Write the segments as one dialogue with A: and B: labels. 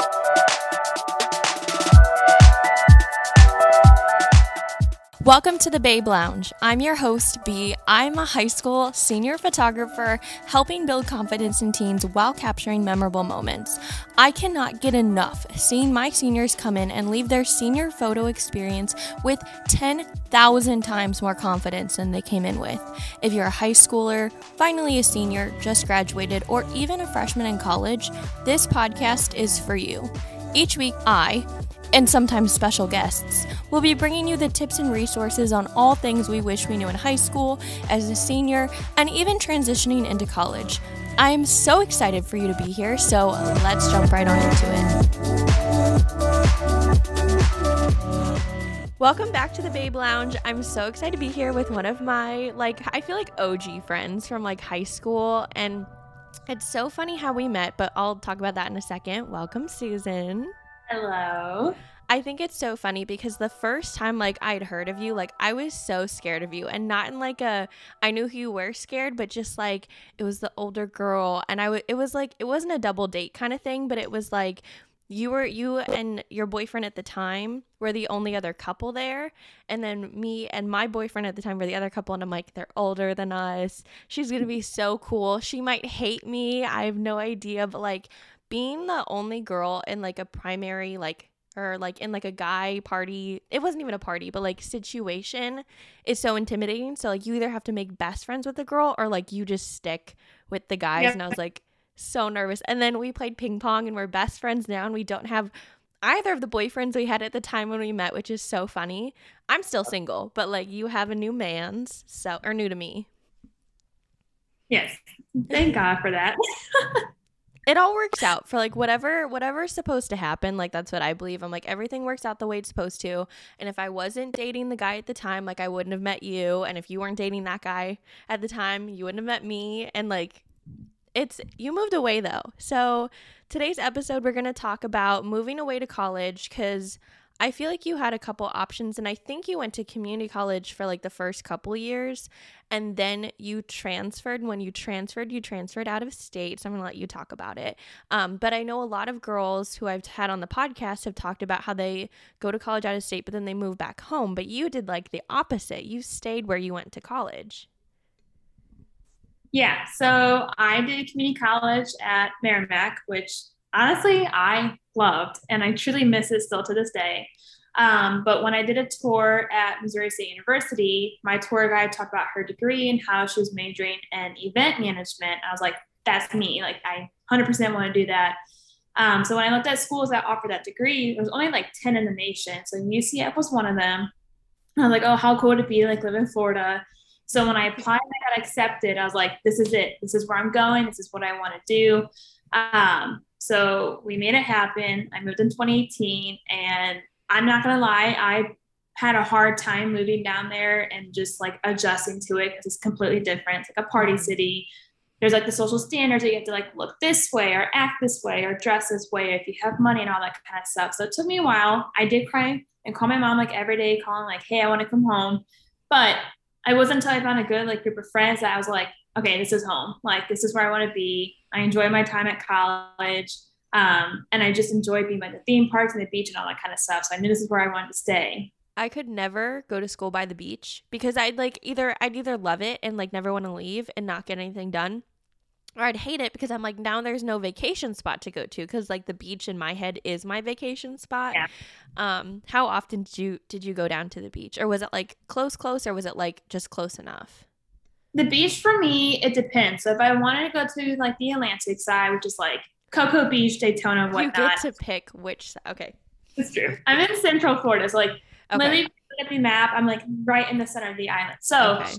A: Thank you. Welcome to the Babe Lounge. I'm your host, Bea. I'm a high school senior photographer helping build confidence in teens while capturing memorable moments. I cannot get enough seeing my seniors come in and leave their senior photo experience with 10,000 times more confidence than they came in with. If you're a high schooler, finally a senior, just graduated, or even a freshman in college, this podcast is for you. Each week, I, and sometimes special guests. We'll be bringing you the tips and resources on all things we wish we knew in high school, as a senior, and even transitioning into college. I'm so excited for you to be here, so let's jump right on into it. Welcome back to the Babe Lounge. I'm so excited to be here with one of my like I feel like OG friends from like high school and it's so funny how we met, but I'll talk about that in a second. Welcome, Susan.
B: Hello.
A: I think it's so funny because the first time like I'd heard of you, like I was so scared of you and not in like a I knew who you were scared, but just like it was the older girl and I it was like it wasn't a double date kind of thing, but it was like you were you and your boyfriend at the time were the only other couple there and then me and my boyfriend at the time were the other couple and i'm like they're older than us. She's gonna be so cool. She might hate me. I have no idea but like being the only girl in like a primary like or like in like a guy party it wasn't even a party but like situation is so intimidating. So like you either have to make best friends with the girl or like you just stick with the guys. Yep. and i was like so nervous. And then we played ping pong and we're best friends now and we don't have either of the boyfriends we had at the time when we met which is so funny. I'm still single but like you have a new man's so or new to me.
B: Yes. Thank god for that
A: it all works out for like whatever whatever's supposed to happen like that's what i believe. I'm like everything works out the way it's supposed to. And if i wasn't dating the guy at the time like i wouldn't have met you. And if you weren't dating that guy at the time you wouldn't have met me. And like it's you moved away though. So today's episode we're going to talk about moving away to college because I feel like you had a couple options, and I think you went to community college for like the first couple years, and then you transferred. When you transferred, you transferred out of state. So I'm gonna let you talk about it. Um, but I know a lot of girls who I've had on the podcast have talked about how they go to college out of state, but then they move back home. But you did like the opposite. You stayed where you went to college.
B: Yeah, so I did community college at Meramec, which honestly I loved and I truly miss it still to this day. Um, but when I did a tour at Missouri State University, my tour guide talked about her degree and how she was majoring in event management. I was like, that's me. Like, I 100% want to do that. Um, so when I looked at schools that offered that degree, there was only like 10 in the nation. So UCF was one of them. I was like, oh, how cool would it be like live in Florida? So when I applied and I got accepted, I was like, this is it. This is where I'm going. This is what I want to do. Um, so we made it happen. I moved in 2018, and I'm not gonna lie, I had a hard time moving down there and just like adjusting to it because it's completely different. It's like a party city. There's like the social standards that you have to like look this way or act this way or dress this way if you have money and all that kind of stuff. So it took me a while. I did cry and call my mom like every day, calling like, "Hey, I want to come home," but I wasn't until I found a good like group of friends that I was like, "Okay, this is home. Like this is where I want to be." I enjoy my time at college. Um, and I just enjoy being by the theme parks and the beach and all that kind of stuff. So I knew this is where I wanted to stay.
A: I could never go to school by the beach because I'd like either I'd either love it and like never want to leave and not get anything done, or I'd hate it because I'm like now there's no vacation spot to go to because like the beach in my head is my vacation spot. Yeah. Um, how often did you did you go down to the beach, or was it like close, close, or was it like just close enough?
B: The beach for me, it depends. So if I wanted to go to like the Atlantic side, which is like Cocoa Beach, Daytona, whatnot.
A: You get to pick which. Okay,
B: it's true. I'm in Central Florida, so like okay. me look at the map, I'm like right in the center of the island. So. Okay.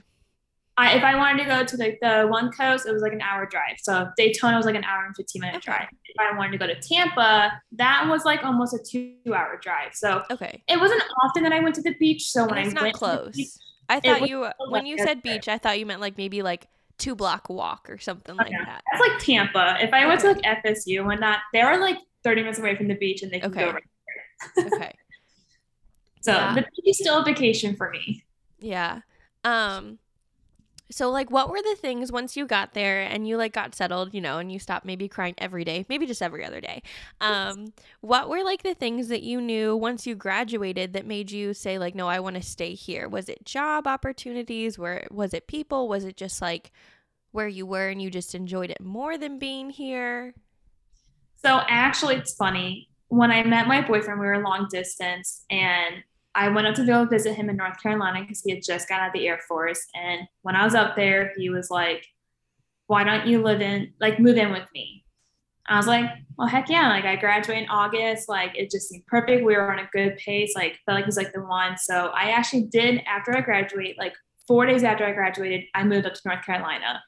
B: I, if I wanted to go to like the one coast, it was like an hour drive. So Daytona was like an hour and 15 minute okay. drive. If I wanted to go to Tampa, that was like almost a two hour drive. So
A: okay,
B: it wasn't often that I went to the beach. So when
A: it's
B: I
A: not close. I thought you when you said beach, I thought you meant like maybe like two block walk or something okay. like that.
B: That's like Tampa. If I okay. went to like FSU and not, they are like 30 minutes away from the beach and they can okay. go right there. okay. So yeah. the beach is still a vacation for me.
A: Yeah. Um So like what were the things once you got there and you like got settled, you know, and you stopped maybe crying every day, maybe just every other day. Um what were like the things that you knew once you graduated that made you say like no, I want to stay here? Was it job opportunities? Where was it people? Was it just like where you were and you just enjoyed it more than being here?
B: So actually it's funny. When I met my boyfriend, we were long distance and I went up to go visit him in North Carolina because he had just got out of the Air Force. And when I was up there, he was like, Why don't you live in, like, move in with me? I was like, Well, heck yeah. Like, I graduated in August. Like, it just seemed perfect. We were on a good pace. Like, felt like he's like the one. So I actually did, after I graduated, like, four days after I graduated, I moved up to North Carolina.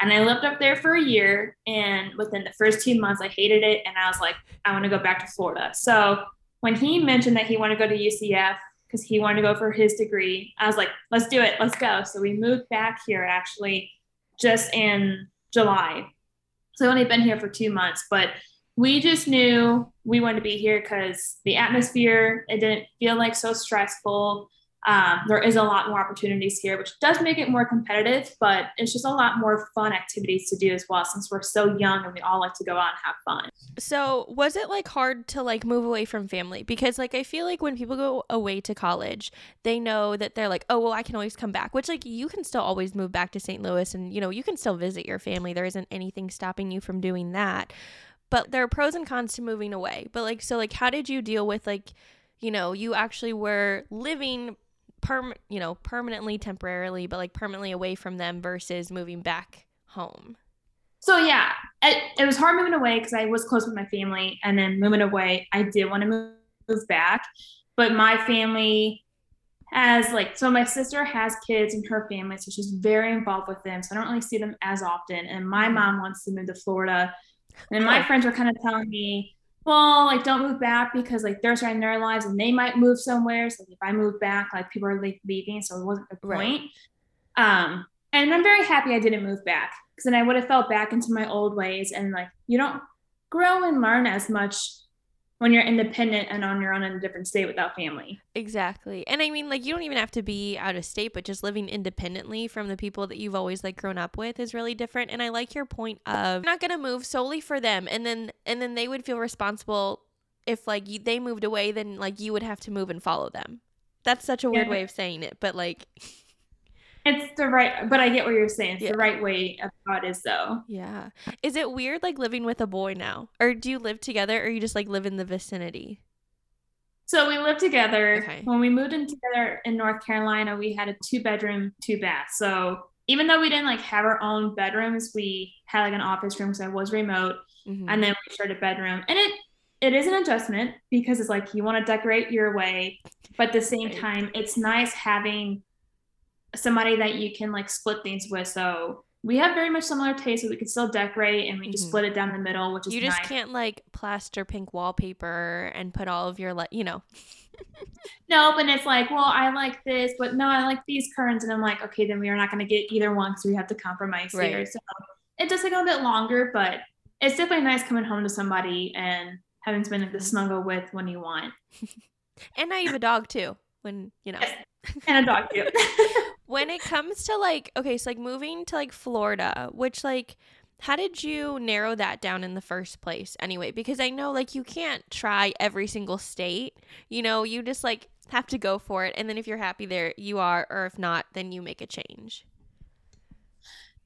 B: And I lived up there for a year. And within the first two months, I hated it. And I was like, I want to go back to Florida. So when he mentioned that he wanted to go to UCF because he wanted to go for his degree, I was like, let's do it, let's go. So we moved back here actually just in July. So I've only been here for two months, but we just knew we wanted to be here because the atmosphere, it didn't feel like so stressful. Um, there is a lot more opportunities here, which does make it more competitive, but it's just a lot more fun activities to do as well since we're so young and we all like to go out and have fun.
A: So, was it like hard to like move away from family? Because like I feel like when people go away to college, they know that they're like, "Oh, well, I can always come back." Which like you can still always move back to St. Louis and you know, you can still visit your family. There isn't anything stopping you from doing that. But there are pros and cons to moving away. But like so like how did you deal with like you know, you actually were living perm you know permanently temporarily but like permanently away from them versus moving back home?
B: So yeah it, it was hard moving away because i was close with my family and then moving away i did want to move back but my family has like so my sister has kids in her family so she's very involved with them so i don't really see them as often and my mm-hmm. mom wants to move to florida and my friends were kind of telling me well, like don't move back because like they're starting their lives and they might move somewhere. So if I move back, like people are like leaving, so it wasn't the point. Right. Um, and I'm very happy I didn't move back because then I would have fell back into my old ways and like you don't grow and learn as much when you're independent and on your own in a different state without family.
A: Exactly. And I mean like you don't even have to be out of state, but just living independently from the people that you've always like grown up with is really different. And I like your point of not going to move solely for them and then and then they would feel responsible if like you, they moved away then like you would have to move and follow them. That's such a weird yeah. way of saying it, but like
B: It's the right, but I get what you're saying. It's yeah. the right way it is, though.
A: Yeah. Is it weird, like living with a boy now, or do you live together, or you just like live in the vicinity?
B: So we lived together. Okay. When we moved in together in North Carolina, we had a two bedroom, two bath. So even though we didn't like have our own bedrooms, we had like an office room because I was remote, mm-hmm. and then we shared a bedroom. And it it is an adjustment because it's like you want to decorate your way, but at the same right. time, it's nice having somebody that you can like split things with. So we have very much similar tastes, so we can still decorate and we just mm-hmm. split it down the middle, which is
A: you just
B: nice.
A: can't like plaster pink wallpaper and put all of your like you know.
B: no, but it's like, well, I like this, but no, I like these curtains, and I'm like, okay, then we are not going to get either one because we have to compromise right. here. So it does take a bit longer, but it's definitely nice coming home to somebody and having somebody to snuggle with when you want.
A: and now you have a dog too. When you know,
B: and a dog too
A: when it comes to like okay so like moving to like florida which like how did you narrow that down in the first place anyway? Because i know like you can't try every single state you know you just like have to go for it. And then if you're happy there you are or if not then you make a change.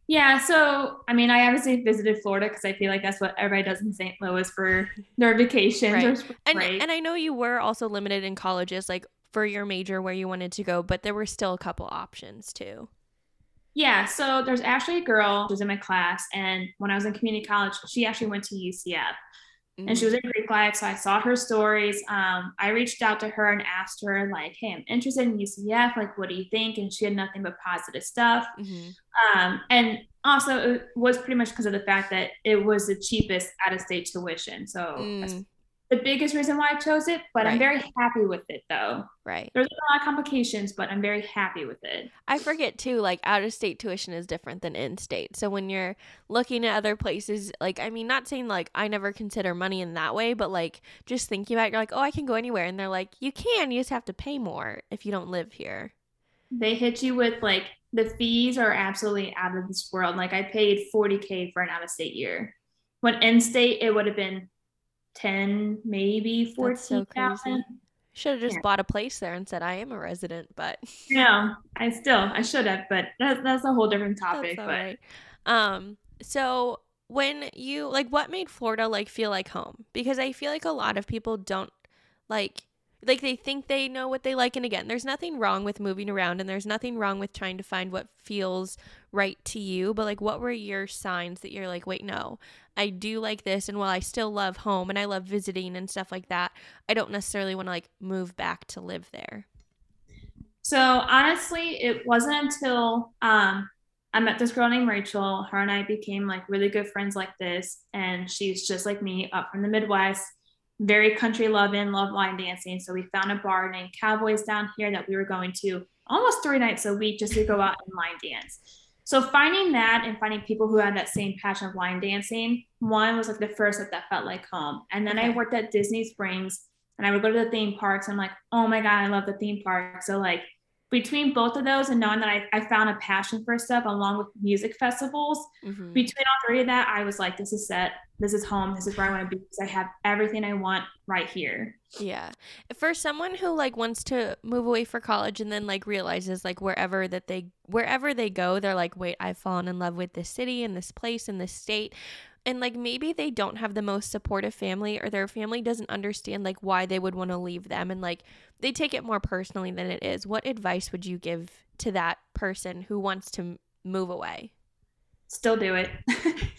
B: Yeah so i mean i obviously visited florida because i feel like that's what everybody does in st louis for their vacations
A: right. and, and i know you were also limited in colleges like for your major where you wanted to go, but there were still a couple options too.
B: Yeah, so there's actually a girl who's in my class, and when I was in community college, she actually went to UCF. Mm-hmm. And she was in Greek life, so I saw her stories. Um, I reached out to her and asked her, like, "Hey, I'm interested in UCF. Like, what do you think?" And she had nothing but positive stuff. Mm-hmm. Um, and also, it was pretty much because of the fact that it was the cheapest out-of-state tuition. So mm the biggest reason why I chose it, but right. I'm very happy with it though.
A: Right.
B: There's a lot of complications, but I'm very happy with it.
A: I forget too, like out of state tuition is different than in state. So when you're looking at other places, like, I mean, not saying like I never consider money in that way, but like just thinking about it, you're like, oh, I can go anywhere. And they're like, you can, you just have to pay more if you don't live here.
B: They hit you with like the fees are absolutely out of this world. Like I paid 40K for an out of state year. When in state, it would have been 10, maybe 14,000. So
A: should have just yeah. bought a place there and said I am a resident, but
B: no, I still I should have, but that's that's a whole different topic. but right.
A: um, so when you like, what made Florida like feel like home? Because I feel like a lot of people don't like like they think they know what they like and again there's nothing wrong with moving around and there's nothing wrong with trying to find what feels right to you but like what were your signs that you're like wait no i do like this and while i still love home and i love visiting and stuff like that i don't necessarily want to like move back to live there
B: so honestly it wasn't until um I met this girl named Rachel. Her and I became like really good friends like this. And she's just like me, up from the Midwest very country loving, love line dancing. So we found a bar named Cowboys down here that we were going to almost three nights a week just to go out and line dance. So finding that and finding people who had that same passion of line dancing, one was like the first that, that felt like home. And then I worked at Disney Springs and I would go to the theme parks. I'm like, oh my God, I love the theme park. So like between both of those and knowing that I, I found a passion for stuff along with music festivals, mm-hmm. between all three of that, I was like, this is set. This is home. This is where I want to be because I have everything I want right here.
A: Yeah. For someone who like wants to move away for college and then like realizes like wherever that they wherever they go, they're like, wait, I've fallen in love with this city and this place and this state and like maybe they don't have the most supportive family or their family doesn't understand like why they would want to leave them and like they take it more personally than it is. What advice would you give to that person who wants to move away?
B: Still do it.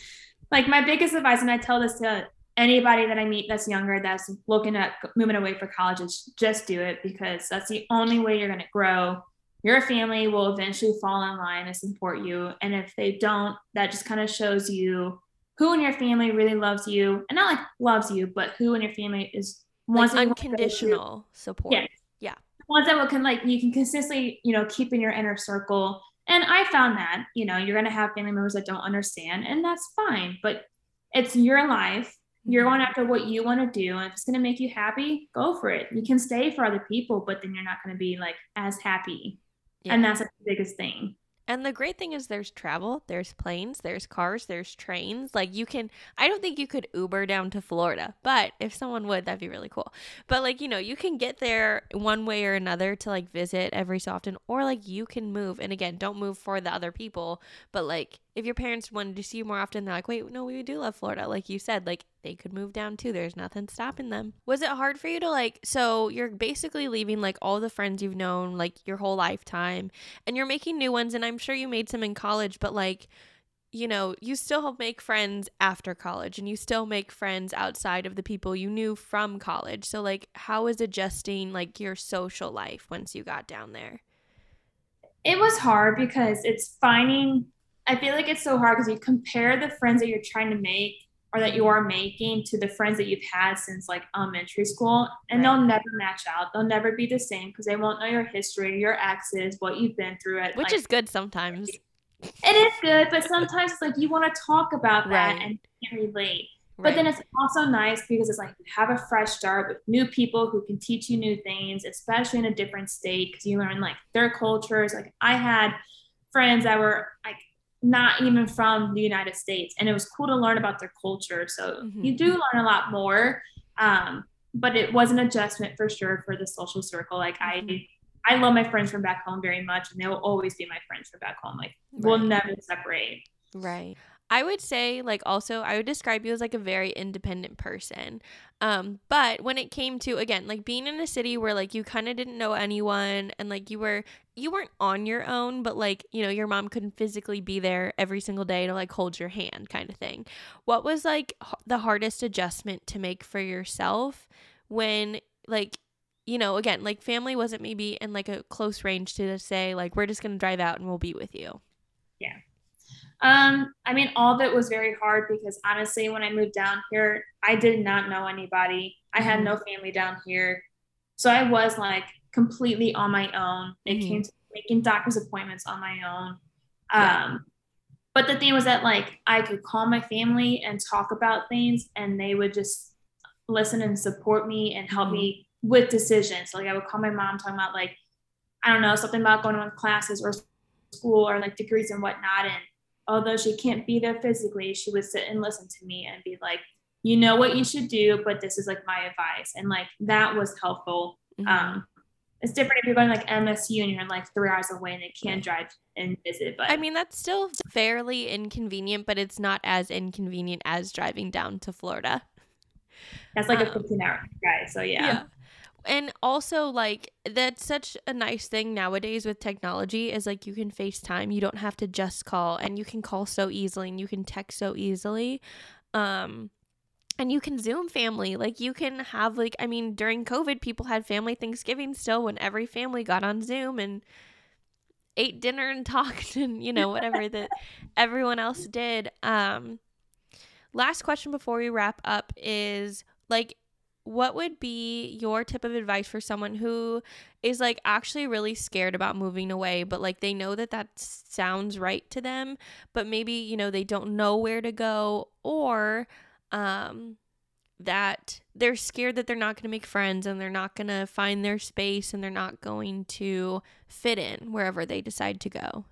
B: Like my biggest advice and i tell this to anybody that i meet that's younger that's looking at moving away for college is just do it because that's the only way you're going to grow. Your family will eventually fall in line and support you and if they don't that just kind of shows you who in your family really loves you and not like loves you, but who in your family is
A: like unconditional support.
B: Yeah. Yeah. Ones that will can like you can consistently, you know, keep in your inner circle. And I found that, you know, you're gonna have family members that don't understand, and that's fine. But it's your life. You're mm-hmm. going after what you want to do. And if it's gonna make you happy, go for it. You can stay for other people, but then you're not gonna be like as happy. Yeah. And that's the biggest thing.
A: And the great thing is there's travel, there's planes, there's cars, there's trains. Like you can I don't think you could Uber down to Florida, but if someone would, that'd be really cool. But like, you know, you can get there one way or another to like visit every so often or like you can move. And again, don't move for the other people, but like if your parents wanted to see you more often, they're like, wait, no, we do love Florida. Like you said, like they could move down too. There's nothing stopping them. Was it hard for you to like, so you're basically leaving like all the friends you've known like your whole lifetime and you're making new ones. And I'm sure you made some in college, but like, you know, you still make friends after college and you still make friends outside of the people you knew from college. So, like, how is adjusting like your social life once you got down there?
B: It was hard because it's finding I feel like it's so hard because you compare the friends that you're trying to make or that you are making to the friends that you've had since like elementary school and right. they'll never match out they'll never be the same because they won't know your history your exes what you've been through it
A: which like, is good sometimes
B: it is good but sometimes it's like you want to talk about that right. and can't relate right. but then it's also nice because it's like you have a fresh start with new people who can teach you new things especially in a different state because you learn like their cultures like i had friends that were like not even from the United States. And it was cool to learn about their culture. So mm-hmm. you do learn a lot more. Um, but it was an adjustment for sure for the social circle. Like mm-hmm. I I love my friends from back home very much and they will always be my friends from back home. Like right. we'll never separate.
A: Right. I would say, like, also, I would describe you as like a very independent person. Um, but when it came to again, like being in a city where like you kind of didn't know anyone and like you were you weren't on your own, but like, you know, your mom couldn't physically be there every single day to like hold your hand kind of thing. What was like the hardest adjustment to make for yourself when like you know, again, like family wasn't maybe in like a close range to say like we're just to drive out and we'll be with you.
B: Um, I mean, all of it was very hard because honestly, when I moved down here, I did not know anybody. I had mm-hmm. no family down here. So I was like completely on my own. It mm-hmm. came to making doctor's appointments on my own. Yeah. Um, but the thing was that like I could call my family and talk about things and they would just listen and support me and help mm-hmm. me with decisions. So, like I would call my mom talking about like, I don't know, something about going to classes or school or like degrees and whatnot. And although she can't be there physically, she would sit and listen to me and be like, you know what you should do, but this is like my advice. And like that was helpful. Mm-hmm. Um, it's different if you're going like MSU and you're like three hours away and they can't drive and visit. But
A: I mean, that's still fairly inconvenient, but it's not as inconvenient as driving down to Florida.
B: That's like um, a 15 hour drive. So yeah. yeah.
A: And also, like, that's such a nice thing nowadays with technology is like you can FaceTime. You don't have to just call and you can call so easily and you can text so easily. Um, and you can zoom family like you can have like i mean during covid people had family thanksgiving still when every family got on zoom and ate dinner and talked and you know whatever that everyone else did um last question before we wrap up is like what would be your tip of advice for someone who is like actually really scared about moving away but like they know that that sounds right to them but maybe you know they don't know where to go or um, that they're scared that they're not going to make friends and they're not going to find their space and they're not going to fit in wherever they decide to go.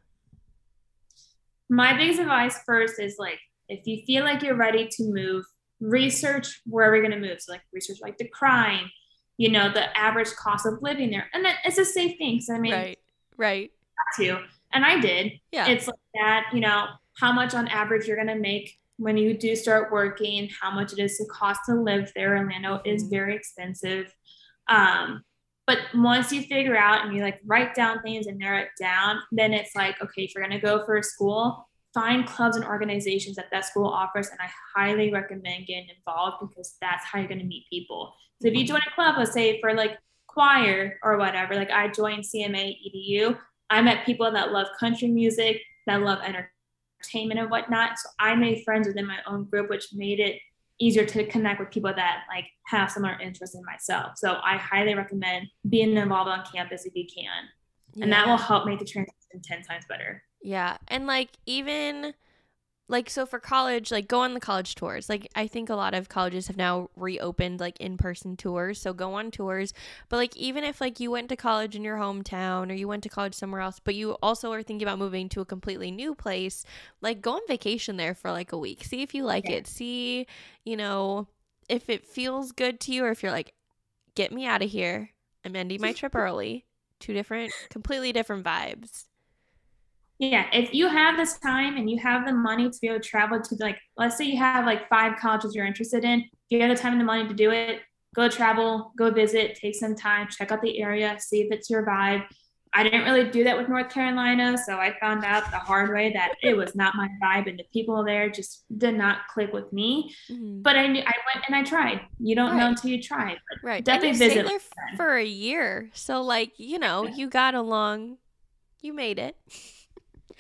B: My biggest advice first is like if you feel like you're ready to move, research where we're going to move. So like research like the crime, you know, the average cost of living there. And then it's a safe thing. So I mean,
A: right, right.
B: Too. And I did. Yeah. It's like that, you know, how much on average you're going to make when you do start working, how much it is to cost to live there. Orlando is mm-hmm. very expensive. Um, but once you figure out and you like write down things and narrow it down, then it's like, okay, if you're gonna go for a school, find clubs and organizations that that school offers. And I highly recommend getting involved because that's how you're gonna meet people. So if you mm-hmm. join a club, let's say for like choir or whatever, like I joined CMA EDU, I met people that love country music, that love entertainment entertainment and whatnot. So I made friends within my own group, which made it easier to connect with people that like have similar interests in myself. So I highly recommend being involved on campus if you can. Yeah. And that will help make the transition 10 times better.
A: Yeah. And like even like so for college like go on the college tours like i think a lot of colleges have now reopened like in-person tours so go on tours but like even if like you went to college in your hometown or you went to college somewhere else but you also are thinking about moving to a completely new place like go on vacation there for like a week see if you like yeah. it see you know if it feels good to you or if you're like get me out of here i'm ending my trip early two different completely different vibes
B: yeah, if you have this time and you have the money to be able to travel to like, let's say you have like five colleges you're interested in, you have the time and the money to do it, go travel, go visit, take some time, check out the area, see if it's your vibe. I didn't really do that with North Carolina, so I found out the hard way that it was not my vibe, and the people there just did not click with me. Mm-hmm. But I knew I went and I tried. You don't right. know until you try.
A: Right. Definitely visit there for a year, so like you know, yeah. you got along, you made it.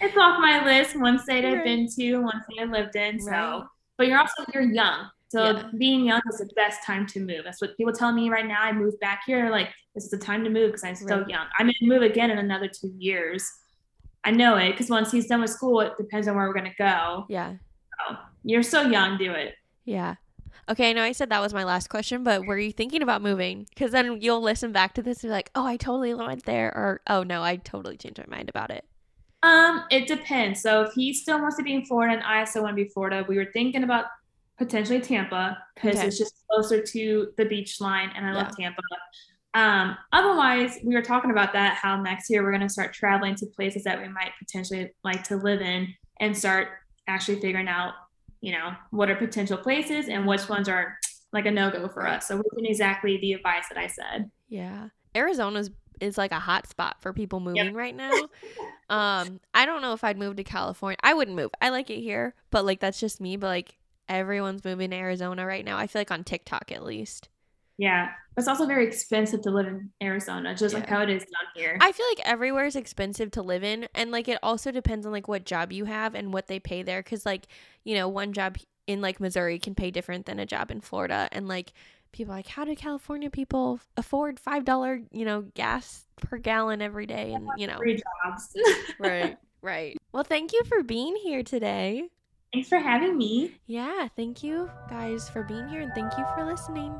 B: It's off my list. One state I've been to, one state I lived in. So, right. but you're also you're young, so yeah. being young is the best time to move. That's what people tell me right now. I moved back here, like this is the time to move because I'm still right. young. I'm gonna move again in another two years. I know it because once he's done with school, it depends on where we're gonna go.
A: Yeah.
B: So you're so young, do it.
A: Yeah. Okay, I know I said that was my last question, but were you thinking about moving? Because then you'll listen back to this and be like, oh, I totally went there, or oh no, I totally changed my mind about it.
B: Um, it depends. So if he still wants to be in Florida and I still want to be Florida, we were thinking about potentially Tampa because okay. it's just closer to the beach line and I yeah. love Tampa. Um, otherwise, we were talking about that how next year we're going to start traveling to places that we might potentially like to live in and start actually figuring out, you know, what are potential places and which ones are like a no go for us. So we're doing exactly the advice that I said.
A: Yeah. Arizona's is like a hot spot for people moving yep. right now. um, I don't know if I'd move to California. I wouldn't move. I like it here, but like that's just me. But like everyone's moving to Arizona right now. I feel like on TikTok at least.
B: Yeah. It's also very expensive to live in Arizona, just yeah. like how it is down here.
A: I feel like everywhere is expensive to live in. And like it also depends on like what job you have and what they pay there. Cause like, you know, one job in like Missouri can pay different than a job in Florida. And like people like how do california people afford five dollar you know gas per gallon every day? And you know.
B: Free jobs.
A: right right. Well thank you for being here today.
B: Thanks for having me.
A: Yeah thank you guys for being here and thank you for listening